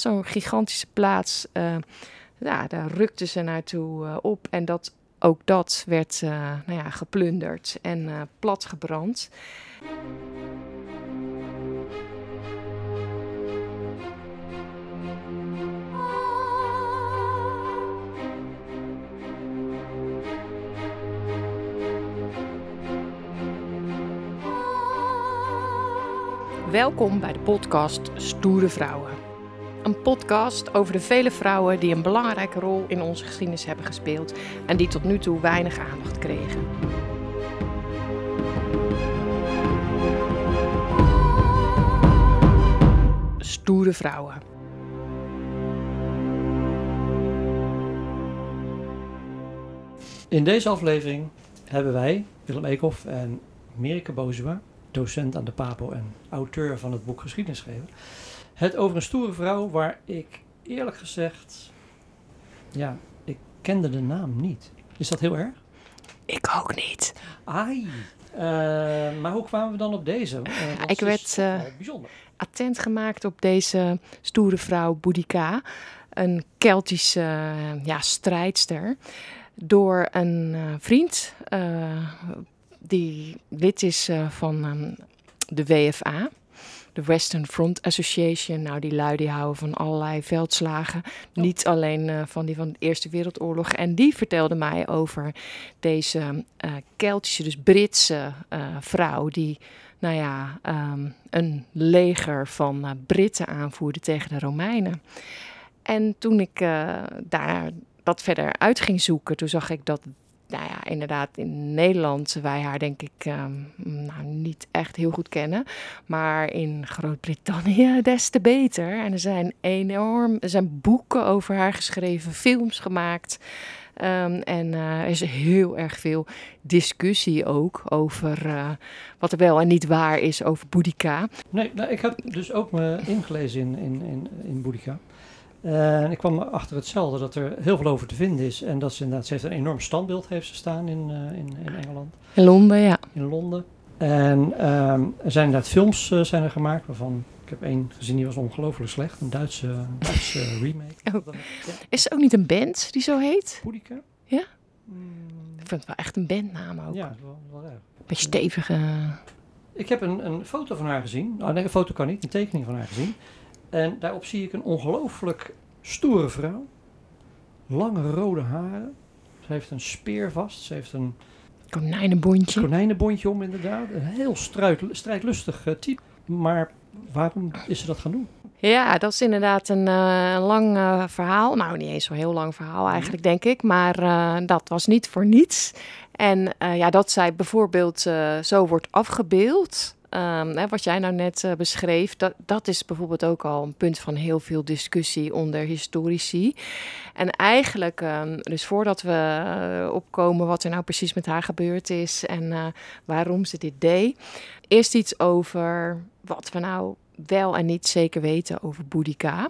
zo'n gigantische plaats. Uh, ja, daar rukte ze naartoe uh, op. En dat, ook dat werd uh, nou ja, geplunderd en platgebrand. Welkom bij de podcast Stoere Vrouwen. Een podcast over de vele vrouwen die een belangrijke rol in onze geschiedenis hebben gespeeld en die tot nu toe weinig aandacht kregen. Stoere Vrouwen. In deze aflevering hebben wij, Willem Eekhoff en Merike Bozua, docent aan de PAPO en auteur van het boek Geschiedenis schrijven. Het over een stoere vrouw waar ik eerlijk gezegd, ja, ik kende de naam niet. Is dat heel erg? Ik ook niet. Ai. Uh, maar hoe kwamen we dan op deze? Uh, ik werd uh, attent gemaakt op deze stoere vrouw Boudica, een Keltische ja, strijdster, door een vriend die lid is van um, de WFA, de Western Front Association. Nou, die lui die houden van allerlei veldslagen. Oh. Niet alleen uh, van die van de Eerste Wereldoorlog. En die vertelde mij over deze uh, Keltische, dus Britse vrouw die nou ja, um, een leger van uh, Britten aanvoerde tegen de Romeinen. En toen ik uh, daar dat verder uit ging zoeken, toen zag ik dat nou ja, inderdaad, in Nederland wij haar denk ik ehm, nou, niet echt heel goed kennen. Maar in Groot-Brittannië des te beter. En er zijn enorm, er zijn boeken over haar geschreven, films gemaakt. Um, en uh, er is heel erg veel discussie ook over uh, wat er wel en niet waar is over Boudica. Nee, nou, ik heb dus ook me ingelezen in, in, in, in Boudica. En ik kwam achter hetzelfde, dat er heel veel over te vinden is. En dat ze inderdaad, ze heeft een enorm standbeeld heeft ze staan in, uh, in, in, Engeland. In Londen, ja. In Londen. En um, er zijn inderdaad films uh, zijn er gemaakt, waarvan ik heb één gezien, die was ongelooflijk slecht. Een Duitse, Duitse remake. Oh. Ja. Is er ook niet een band die zo heet? Boudica? Ja? Mm. Ik vind het wel echt een bandnaam ook. Ja, wel, wel erg. Beetje stevige... Ik heb een, een foto van haar gezien. Oh, nee, een foto kan niet, een tekening van haar gezien. En daarop zie ik een ongelooflijk stoere vrouw. Lange rode haren. Ze heeft een speer vast. Ze heeft een konijnenbondje. konijnenbondje om, inderdaad. Een heel strijd, strijdlustig uh, type. Maar waarom is ze dat gaan doen? Ja, dat is inderdaad een uh, lang uh, verhaal. Nou, niet eens zo'n heel lang verhaal eigenlijk, denk ik. Maar uh, dat was niet voor niets. En ja, dat zij bijvoorbeeld zo wordt afgebeeld. Um, hè, wat jij nou net uh, beschreef, dat, dat is bijvoorbeeld ook al een punt van heel veel discussie onder historici. En eigenlijk, um, dus voordat we uh, opkomen wat er nou precies met haar gebeurd is en uh, waarom ze dit deed, eerst iets over wat we nou wel en niet zeker weten over Boudica.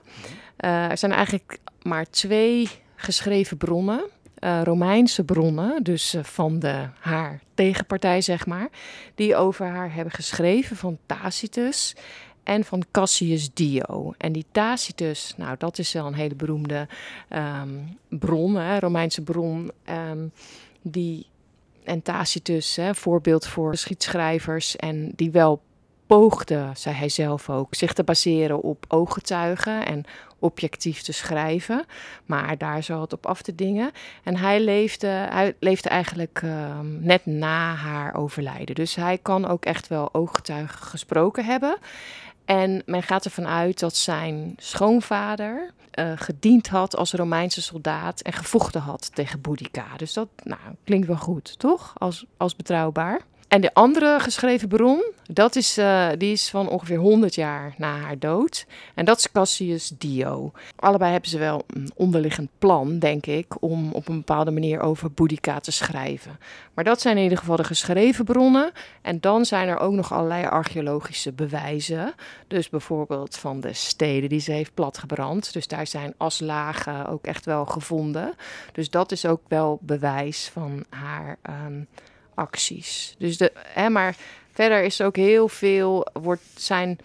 er zijn eigenlijk maar twee geschreven bronnen uh, Romeinse bronnen, dus uh, van de, haar tegenpartij, zeg maar, die over haar hebben geschreven van Tacitus en van Cassius Dio. En die Tacitus, nou, dat is wel een hele beroemde um, bron, hè, Romeinse bron, um, die en Tacitus, hè, voorbeeld voor geschiedschrijvers en die wel poogde, zei hij zelf ook, zich te baseren op ooggetuigen en objectief te schrijven. Maar daar zo het op af te dingen. En hij leefde, hij leefde eigenlijk uh, net na haar overlijden. Dus hij kan ook echt wel ooggetuigen gesproken hebben. En men gaat ervan uit dat zijn schoonvader uh, gediend had als Romeinse soldaat en gevochten had tegen Boudica. Dus dat nou, klinkt wel goed, toch? Als, als betrouwbaar. En de andere geschreven bron, dat is, uh, die is van ongeveer 100 jaar na haar dood. En dat is Cassius Dio. Allebei hebben ze wel een onderliggend plan, denk ik, om op een bepaalde manier over Boudica te schrijven. Maar dat zijn in ieder geval de geschreven bronnen. En dan zijn er ook nog allerlei archeologische bewijzen. Dus bijvoorbeeld van de steden die ze heeft platgebrand. Dus daar zijn aslagen ook echt wel gevonden. Dus dat is ook wel bewijs van haar. Um, acties. Dus de, hè, maar verder is er ook heel veel, wordt, zijn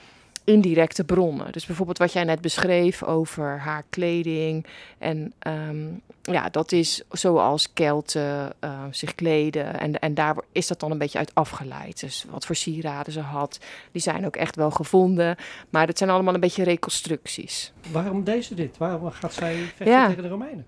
indirecte bronnen. Dus bijvoorbeeld wat jij net beschreef over haar kleding. En ehm, ja, dat is zoals Kelten uh, zich kleden. En, en daar is dat dan een beetje uit afgeleid. Dus wat voor sieraden ze had, die zijn ook echt wel gevonden. Maar het zijn allemaal een beetje reconstructies. Waarom deze dit? Waarom gaat zij vechten tegen de Romeinen?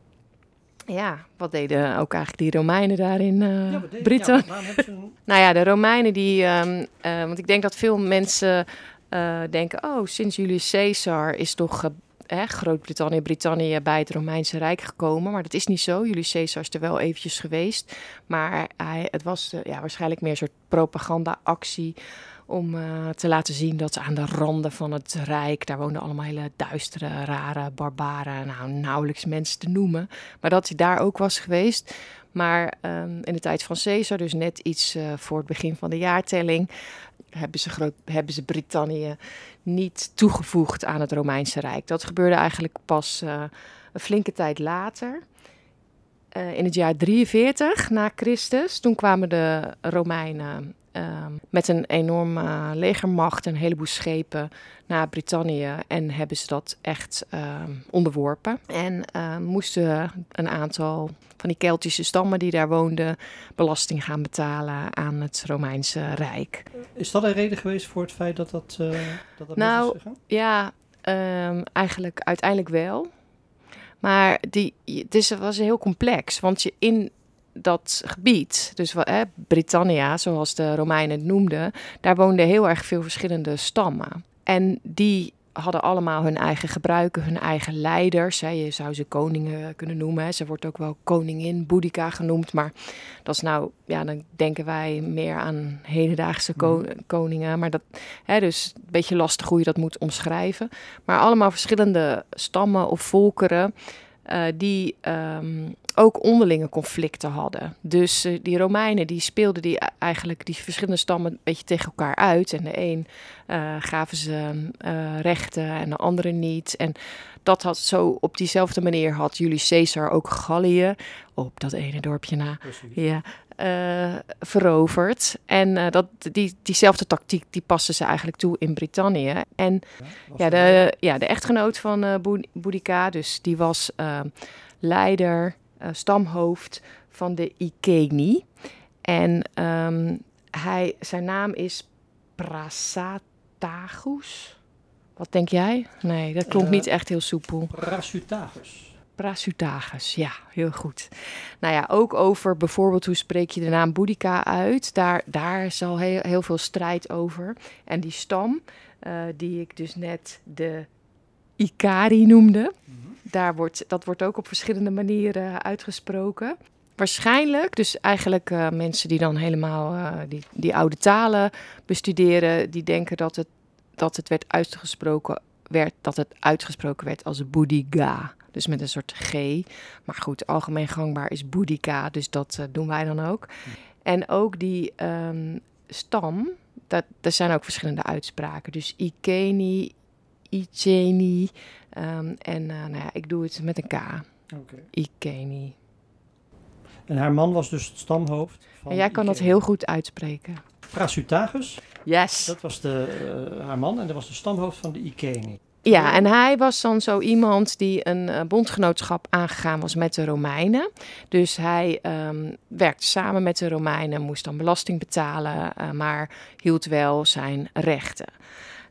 Ja, wat deden ook eigenlijk die Romeinen daar in uh, ja, Britten? Ja, een... nou ja, de Romeinen die... Um, uh, want ik denk dat veel mensen uh, denken... oh, sinds Julius Caesar is toch Groot-Brittannië, Brittannië bij het Romeinse Rijk gekomen. Maar dat is niet zo. Julius Caesar is er wel eventjes geweest. Maar hij, het was ja, waarschijnlijk meer een soort propaganda-actie om uh, te laten zien dat aan de randen van het Rijk, daar woonden allemaal hele duistere, rare, barbaren, nou nauwelijks mensen te noemen. Maar dat hij daar ook was geweest. Maar um, in de tijd van Caesar, dus net iets uh, voor het begin van de jaartelling, hebben ze, groot, hebben ze Brittannië niet toegevoegd aan het Romeinse Rijk. Dat gebeurde eigenlijk pas uh, een flinke tijd later. In het jaar 43 na Christus, toen kwamen de Romeinen uh, met een enorme legermacht, een heleboel schepen naar Brittannië en hebben ze dat echt uh, onderworpen. En uh, moesten een aantal van die Keltische stammen die daar woonden belasting gaan betalen aan het Romeinse Rijk. Is dat een reden geweest voor het feit dat dat, uh, dat, dat nou, ja, eigenlijk uiteindelijk wel. Maar die, het is, was heel complex, want je in dat gebied, dus hè, Britannia, zoals de Romeinen het noemden, daar woonden heel erg veel verschillende stammen. En die hadden allemaal hun eigen gebruiken, hun eigen leiders. Hè. Je zou ze koningen kunnen noemen. Ze wordt ook wel koningin Boudica genoemd. Maar dat is nou, ja, dan denken wij meer aan hedendaagse mhm. koningen. Maar dat, hè, dus een beetje lastig hoe je dat moet omschrijven. Maar allemaal verschillende stammen of volkeren. Uh, die um, ook onderlinge conflicten hadden. Dus uh, die Romeinen die speelden die eigenlijk die verschillende stammen een beetje tegen elkaar uit. En de een uh, gaven ze rechten en de andere niet. En dat had zo op diezelfde manier had Julius Caesar ook Gallië op dat ene dorpje na. Ja, veroverd. En dat, die, diezelfde tactiek die passen ze eigenlijk toe in Brittannië. En ja, de, ja, de echtgenoot van Boudica, dus die was leider, stamhoofd van de Iceni. En um, hij, zijn naam is Prasatagus. Wat denk jij? Nee, dat klonk niet echt heel soepel. Prasutagus. Prasutagus, ja, heel goed. Nou ja, ook over bijvoorbeeld hoe spreek je de naam Boudica uit. Daar, daar is al heel, heel veel strijd over. En die stam, uh, die ik dus net de Ikari noemde, daar wordt, dat wordt ook op verschillende manieren uitgesproken. Waarschijnlijk, dus eigenlijk uh, mensen die dan helemaal uh, die, die oude talen bestuderen, die denken dat het, dat het werd uitgesproken werd, dat het uitgesproken werd als Boudiga. Dus met een soort G. Maar goed, algemeen gangbaar is Boudica, dus dat uh, doen wij dan ook. En ook die um, stam, dat, er zijn ook verschillende uitspraken. Dus Ikeni, Iceni. Um, en uh, nou ja, ik doe het met een K. Okay. Ikeni. En haar man was dus het stamhoofd van En jij kan Ikeni. dat heel goed uitspreken. Prasutagus. Yes. Dat was de, uh, haar man en dat was de stamhoofd van de Ikeni. Ja, en hij was dan zo iemand die een uh, bondgenootschap aangegaan was met de Romeinen. Dus hij um, werkte samen met de Romeinen, moest dan belasting betalen, uh, maar hield wel zijn rechten.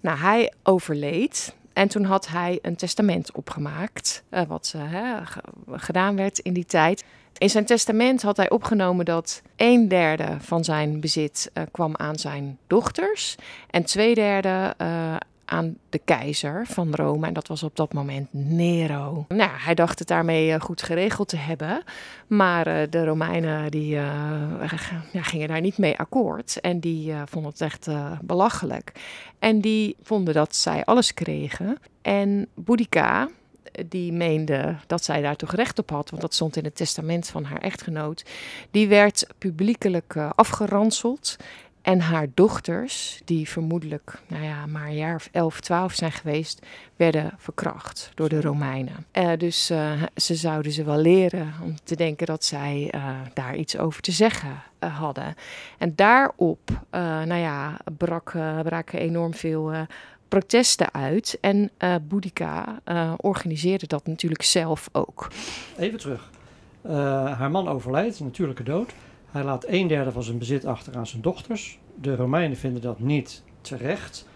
Nou, hij overleed. En toen had hij een testament opgemaakt, uh, wat gedaan werd in die tijd. In zijn testament had hij opgenomen dat een derde van zijn bezit uh, kwam aan zijn dochters en twee derde aan de keizer van Rome. En dat was op dat moment Nero. Nou, hij dacht het daarmee uh, goed geregeld te hebben. Maar de Romeinen die, ja, gingen daar niet mee akkoord. En die vonden het echt belachelijk. En die vonden dat zij alles kregen. En Boudica, die meende dat zij daar toch recht op had, want dat stond in het testament van haar echtgenoot, die werd publiekelijk afgeranseld. En haar dochters, die vermoedelijk nou ja, maar een jaar of 11, 12 zijn geweest, werden verkracht door de Romeinen. Uh, dus uh, ze zouden ze wel leren om te denken dat zij uh, daar iets over te zeggen hadden. En daarop nou ja, brak, braken enorm veel protesten uit. En Boudica organiseerde dat natuurlijk zelf ook. Even terug. haar man overlijdt, natuurlijke dood. Hij laat een derde van zijn bezit achter aan zijn dochters. De Romeinen vinden dat niet terecht.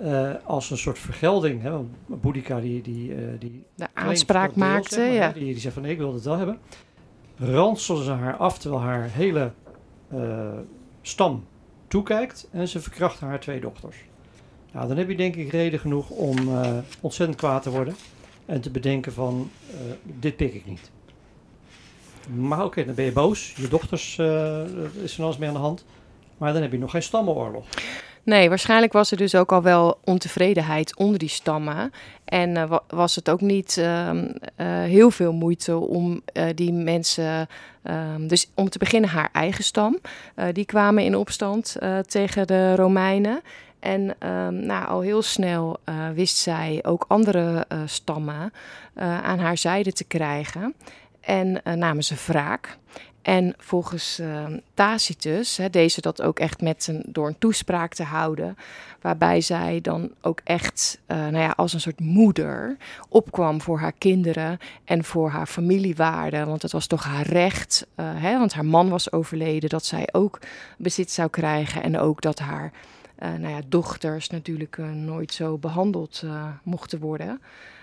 Uh, als een soort vergelding. Hè, Boudica die, die, uh, die de aanspraak maakte. ja. die, die zegt van nee, ik wil het wel hebben. Ranselden ze haar af terwijl haar hele uh, stam toekijkt en ze verkrachten haar twee dochters. Nou, dan heb je denk ik reden genoeg om ontzettend kwaad te worden en te bedenken van dit pik ik niet. Maar oké, dan ben je boos. Je dochters is van alles mee aan de hand. Maar dan heb je nog geen stammenoorlog. Nee, waarschijnlijk was er dus ook al wel ontevredenheid onder die stammen. En uh, was het ook niet uh, uh, heel veel moeite om eh, die mensen. Ehm, dus om te beginnen haar eigen stam. die kwamen in opstand tegen de Romeinen. En ehm, nou, al heel snel wist zij ook andere stammen aan haar zijde te krijgen. En namen ze wraak. En volgens uh, Tacitus hè, deze dat ook echt met een, door een toespraak te houden, waarbij zij dan ook echt uh, nou ja, als een soort moeder opkwam voor haar kinderen en voor haar familiewaarden. Want het was toch haar recht, uh, hè, want haar man was overleden, dat zij ook bezit zou krijgen en ook dat haar nou ja, dochters natuurlijk nooit zo behandeld mochten worden.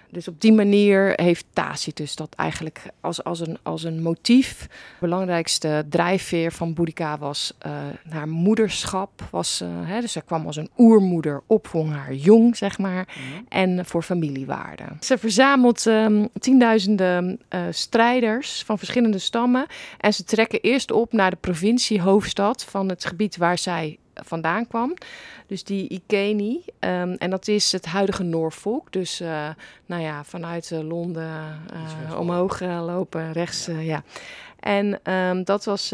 Dus op die manier heeft Tacitus dat eigenlijk als, als, een, als een motief. De belangrijkste drijfveer van Boudica was uh, haar moederschap. Was, uh, hè, dus zij kwam als een oermoeder, opvong haar jong, zeg maar. En voor familiewaarde. Ze verzamelt um, tienduizenden uh, strijders van verschillende stammen. En ze trekken eerst op naar de provinciehoofdstad van het gebied waar zij vandaan kwam. Dus die Ikeni. Um, en dat is het huidige Norfolk. Dus uh, nou ja, vanuit uh, Londen uh, omhoog lopen, rechts. Ja. En um, dat was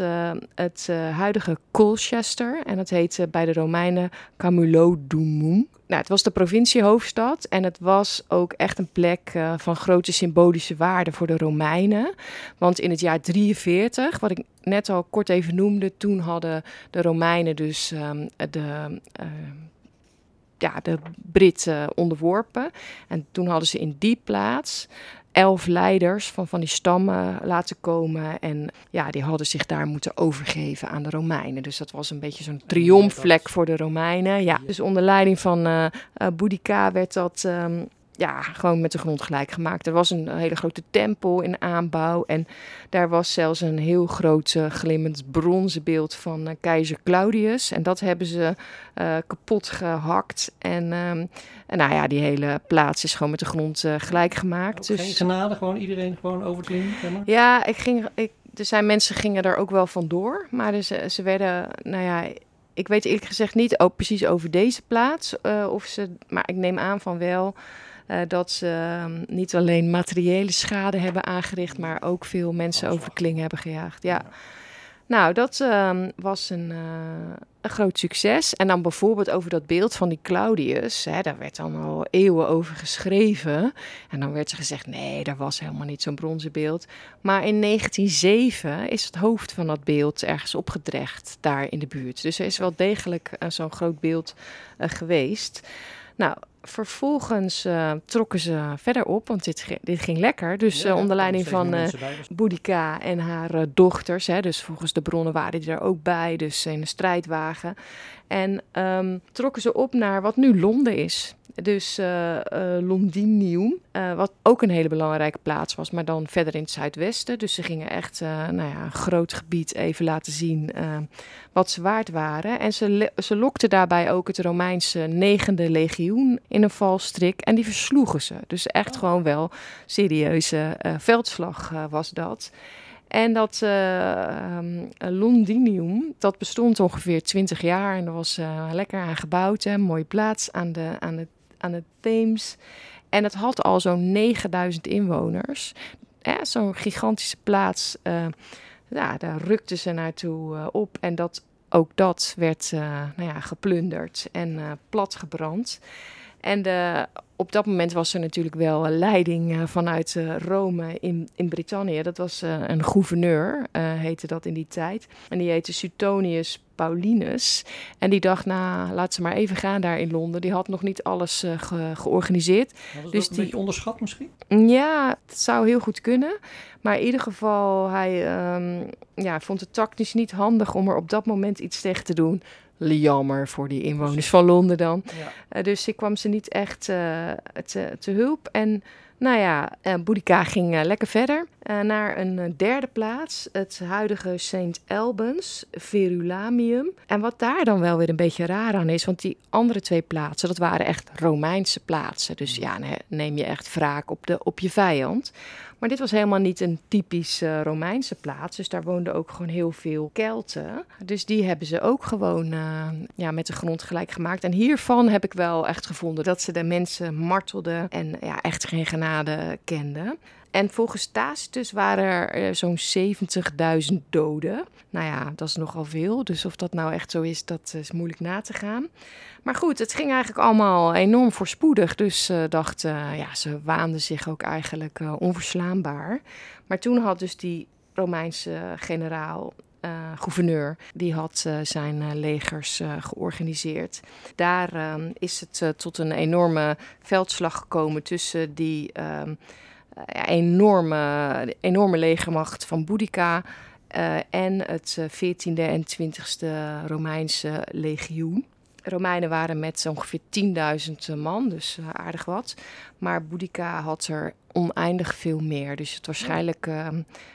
het huidige Colchester. En dat heette bij de Romeinen Camulodunum. Nou, het was de provinciehoofdstad en het was ook echt een plek uh, van grote symbolische waarde voor de Romeinen. Want in het jaar 43, wat ik net al kort even noemde, toen hadden de Romeinen dus um, de, uh, ja, de Britten onderworpen. En toen hadden ze in die plaats elf leiders van, van die stammen laten komen. En ja, die hadden zich daar moeten overgeven aan de Romeinen. Dus dat was een beetje zo'n triomfvlek voor de Romeinen. Ja, dus onder leiding van uh, uh, Boudica werd dat um, ja, gewoon met de grond gelijk gemaakt. Er was een hele grote tempel in aanbouw. En daar was zelfs een heel groot uh, glimmend bronzen beeld van uh, keizer Claudius. En dat hebben ze uh, kapot gehakt. En, um, en nou ja, die hele plaats is gewoon met de grond gelijk gemaakt. dus, geen genade, gewoon iedereen gewoon overklimmen? Ja, ik ging, ik, er zijn mensen gingen er ook wel vandoor. Maar dus, ze werden, nou ja ik weet eerlijk gezegd niet ook precies over deze plaats. Uh, of ze, maar ik neem aan van wel. Uh, dat ze um, niet alleen materiële schade hebben aangericht, maar ook veel mensen over de kling hebben gejaagd. Ja. ja. Nou, dat um, was een, uh, een, groot succes. En dan bijvoorbeeld over dat beeld van die Claudius. Hè, daar werd dan al eeuwen over geschreven. En dan werd ze gezegd: nee, daar was helemaal niet zo'n bronzen beeld. Maar in 1907 is het hoofd van dat beeld ergens opgedrecht daar in de buurt. Dus er is wel degelijk uh, zo'n groot beeld geweest. Nou, vervolgens uh, trokken ze verder op, want dit, dit ging lekker. Dus ja, uh, onder leiding van uh, Boudica en haar dochters. Hè, dus volgens de bronnen waren die er ook bij, dus in een strijdwagen. En um, trokken ze op naar wat nu Londen is. Dus uh, Londinium, wat ook een hele belangrijke plaats was, maar dan verder in het zuidwesten. Dus ze gingen echt nou ja, een groot gebied even laten zien wat ze waard waren. En ze, ze lokten daarbij ook het Romeinse negende legioen in een valstrik en die versloegen ze. Dus echt gewoon wel serieuze veldslag was dat. En dat uh, um, Londinium, dat bestond ongeveer 20 jaar en er was uh, lekker aan gebouwd. Hè, mooie plaats aan de, aan, de, aan de Theems. En het had al zo'n 9000 inwoners. Zo'n gigantische plaats. Uh, ja, daar rukten ze naartoe op. En dat, ook dat werd nou ja, geplunderd en platgebrand. En de, op dat moment was er natuurlijk wel leiding uh, vanuit uh, Rome in, in Brittannië. Dat was uh, een gouverneur, heette dat in die tijd. En die heette Suetonius Paulinus. En die dacht, nou, laat ze maar even gaan daar in Londen. Die had nog niet alles ge georganiseerd. Was dus een die... beetje onderschat misschien? Ja, het zou heel goed kunnen. Maar in ieder geval, hij um, ja, vond het tactisch niet handig om er op dat moment iets tegen te doen jammer voor die inwoners van Londen dan. Ja. Uh, dus ik kwam ze niet echt uh, te, te, hulp. En nou ja, uh, Boudica ging lekker verder naar een derde plaats, het huidige St. Albans, Verulamium. En wat daar dan wel weer een beetje raar aan is, want die andere twee plaatsen, dat waren echt Romeinse plaatsen. Dus ja, neem je echt wraak op, de, op je vijand. Maar dit was helemaal niet een typisch uh, Romeinse plaats. Dus daar woonden ook gewoon heel veel Kelten. Dus die hebben ze ook gewoon uh, ja, met de grond gelijk gemaakt. En hiervan heb ik wel echt gevonden dat ze de mensen martelden en ja, echt geen genade kenden. En volgens Tacitus waren er eh, zo'n 70.000 doden. Nou ja, dat is nogal veel. Dus of dat nou echt zo is, dat is moeilijk na te gaan. Maar goed, het ging eigenlijk allemaal enorm voorspoedig. Dus uh, dacht, uh, ja, ze waanden zich ook eigenlijk onverslaanbaar. Maar toen had dus die Romeinse generaal uh, gouverneur, die had zijn legers georganiseerd. Daar is het tot een enorme veldslag gekomen tussen die ehm, enorme, enorme legermacht van Boudica en het 14e en 20e Romeinse legioen. Romeinen waren met ongeveer 10.000 man, dus aardig wat. Maar Boudica had er oneindig veel meer. Dus het waarschijnlijk uh,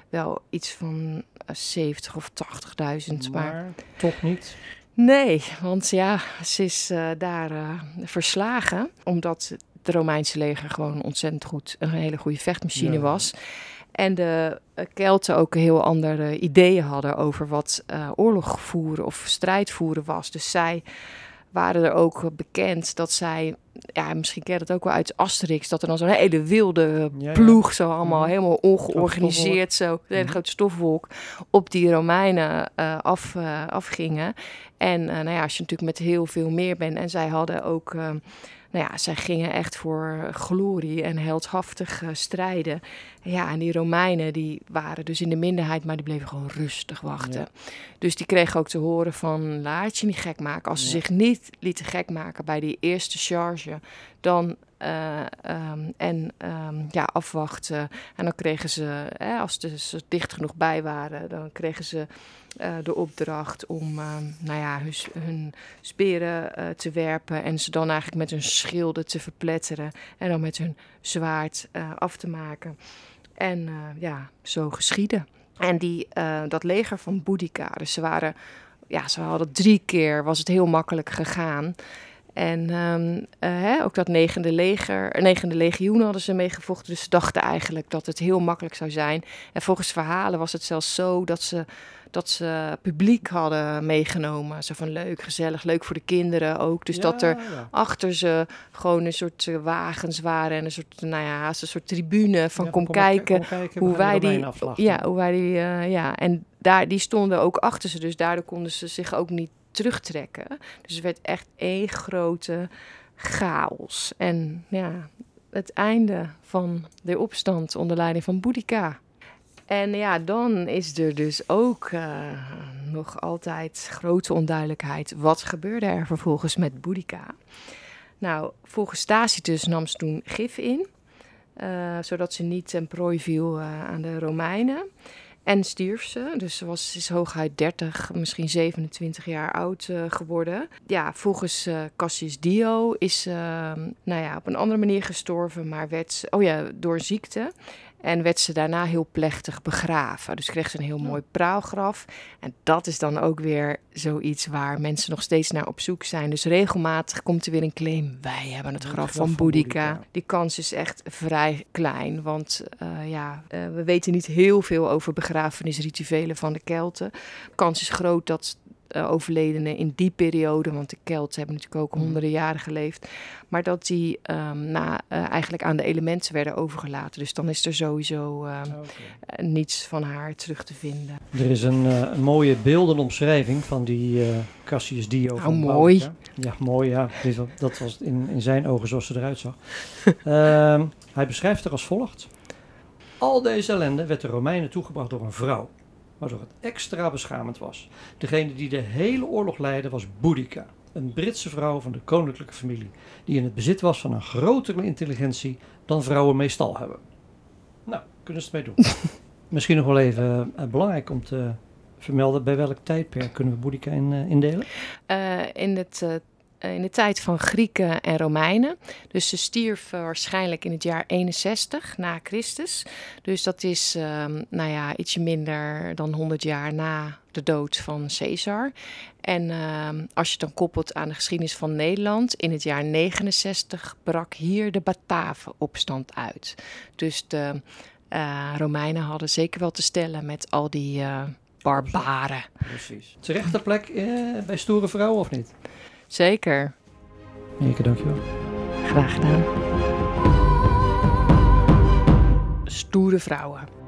wel iets van 70 of 80.000. Maar, maar, toch niet? Nee, want ja, ze is uh, daar verslagen. Omdat het Romeinse leger gewoon ontzettend goed, een hele goede vechtmachine ja. was. En de Kelten ook heel andere ideeën hadden over wat oorlog voeren of strijd voeren was. Dus zij waren er ook bekend dat zij, ja, misschien ken je dat ook wel uit Asterix, dat er dan zo'n hele wilde ploeg, zo allemaal mhm. helemaal ongeorganiseerd, zo, een hele mhm. grote stofwolk, op die Romeinen uh, af, uh, afgingen. En uh, nou ja, als je natuurlijk met heel veel meer bent, en zij hadden ook nou ja, zij gingen echt voor glorie en heldhaftig uh, strijden. Ja, en die Romeinen die waren dus in de minderheid, maar die bleven gewoon rustig wachten. Dus die kregen ook te horen van laat je niet gek maken. Als ze zich niet lieten gek maken bij die eerste charge, dan uh, um, en um, ja, afwachten. En dan kregen ze, hè, als ze er dicht genoeg bij waren, dan kregen ze uh, de opdracht om uh, nou ja, hun, hun speren uh, te werpen en ze dan eigenlijk met hun schilden te verpletteren en dan met hun zwaard af te maken. En ja, zo geschieden. En die, dat leger van Boudica, dus ze waren, ja, ze hadden drie keer, was het heel makkelijk gegaan. En um, uh, hè, ook dat negende leger, negende legioen hadden ze meegevochten. Dus ze dachten eigenlijk dat het heel makkelijk zou zijn. En volgens verhalen was het zelfs zo dat ze, dat ze publiek hadden meegenomen. Zo van leuk, gezellig, leuk voor de kinderen ook. Dus ja, dat er ja. achter ze gewoon een soort uh, wagens waren en een soort, nou ja, een soort tribune van ja, kom, kom, kijken, kom, kijken hoe wij die, ja, hoe wij die, uh, ja, en daar die stonden ook achter ze. Dus daardoor konden ze zich ook niet terugtrekken. Dus het werd echt één grote chaos. En ja, het einde van de opstand onder leiding van Boudica. En ja, dan is er dus ook uh, nog altijd grote onduidelijkheid. Wat gebeurde er vervolgens met Boudica? Nou, volgens Tacitus nam ze toen gif in, uh, zodat ze niet ten prooi viel uh, aan de Romeinen. En stierf ze. Dus ze was, is hooguit 30, misschien 27 jaar oud uh, geworden. Ja, volgens uh, Cassius Dio is ze uh, nou ja, op een andere manier gestorven, maar werd oh ja, door ziekte. En werd ze daarna heel plechtig begraven. Dus kreeg ze een heel mooi praalgraf. En dat is dan ook weer zoiets waar mensen nog steeds naar op zoek zijn. Dus regelmatig komt er weer een claim. Wij hebben het, graf, van, van Boudica. Die kans is echt vrij klein. Want uh, ja, uh, we weten niet heel veel over begrafenisrituelen van de Kelten. De kans is groot dat uh, overledenen in die periode, want de Kelten hebben natuurlijk ook Mhm. honderden jaren geleefd, maar dat die ehm, na, eh, eigenlijk aan de elementen werden overgelaten. Dus dan is er sowieso ehm, eh, niets van haar terug te vinden. Er is een, eh, een mooie beeldende omschrijving van die eh Cassius Dio. Nou, van mooi. Ja, mooi, ja. Dat was in, in zijn ogen zoals ze eruit zag. Ehm, hij beschrijft er als volgt. Al deze ellende werd de Romeinen toegebracht door een vrouw, waardoor het extra beschamend was. Degene die de hele oorlog leidde was Boudica, een Britse vrouw van de koninklijke familie, die in het bezit was van een grotere intelligentie dan vrouwen meestal hebben. Nou, kunnen ze het mee doen. Misschien nog wel even eh, belangrijk om te vermelden, bij welk tijdperk kunnen we Boudica in, eh, indelen? Eh, in, het, in de tijd van Grieken en Romeinen. Dus ze stierf eh, waarschijnlijk in het jaar 61 na Christus. Dus dat is ehm, nou ja, ietsje minder dan 100 jaar na de dood van Caesar. En ehm, als je het dan koppelt aan de geschiedenis van Nederland, in het jaar 69 brak hier de Batavenopstand uit. Dus de eh, Romeinen hadden zeker wel te stellen met al die eh, barbaren. Precies. Terechte plek eh, bij stoere vrouwen of niet? Zeker. Mirke, dankjewel. Graag gedaan. Stoere vrouwen.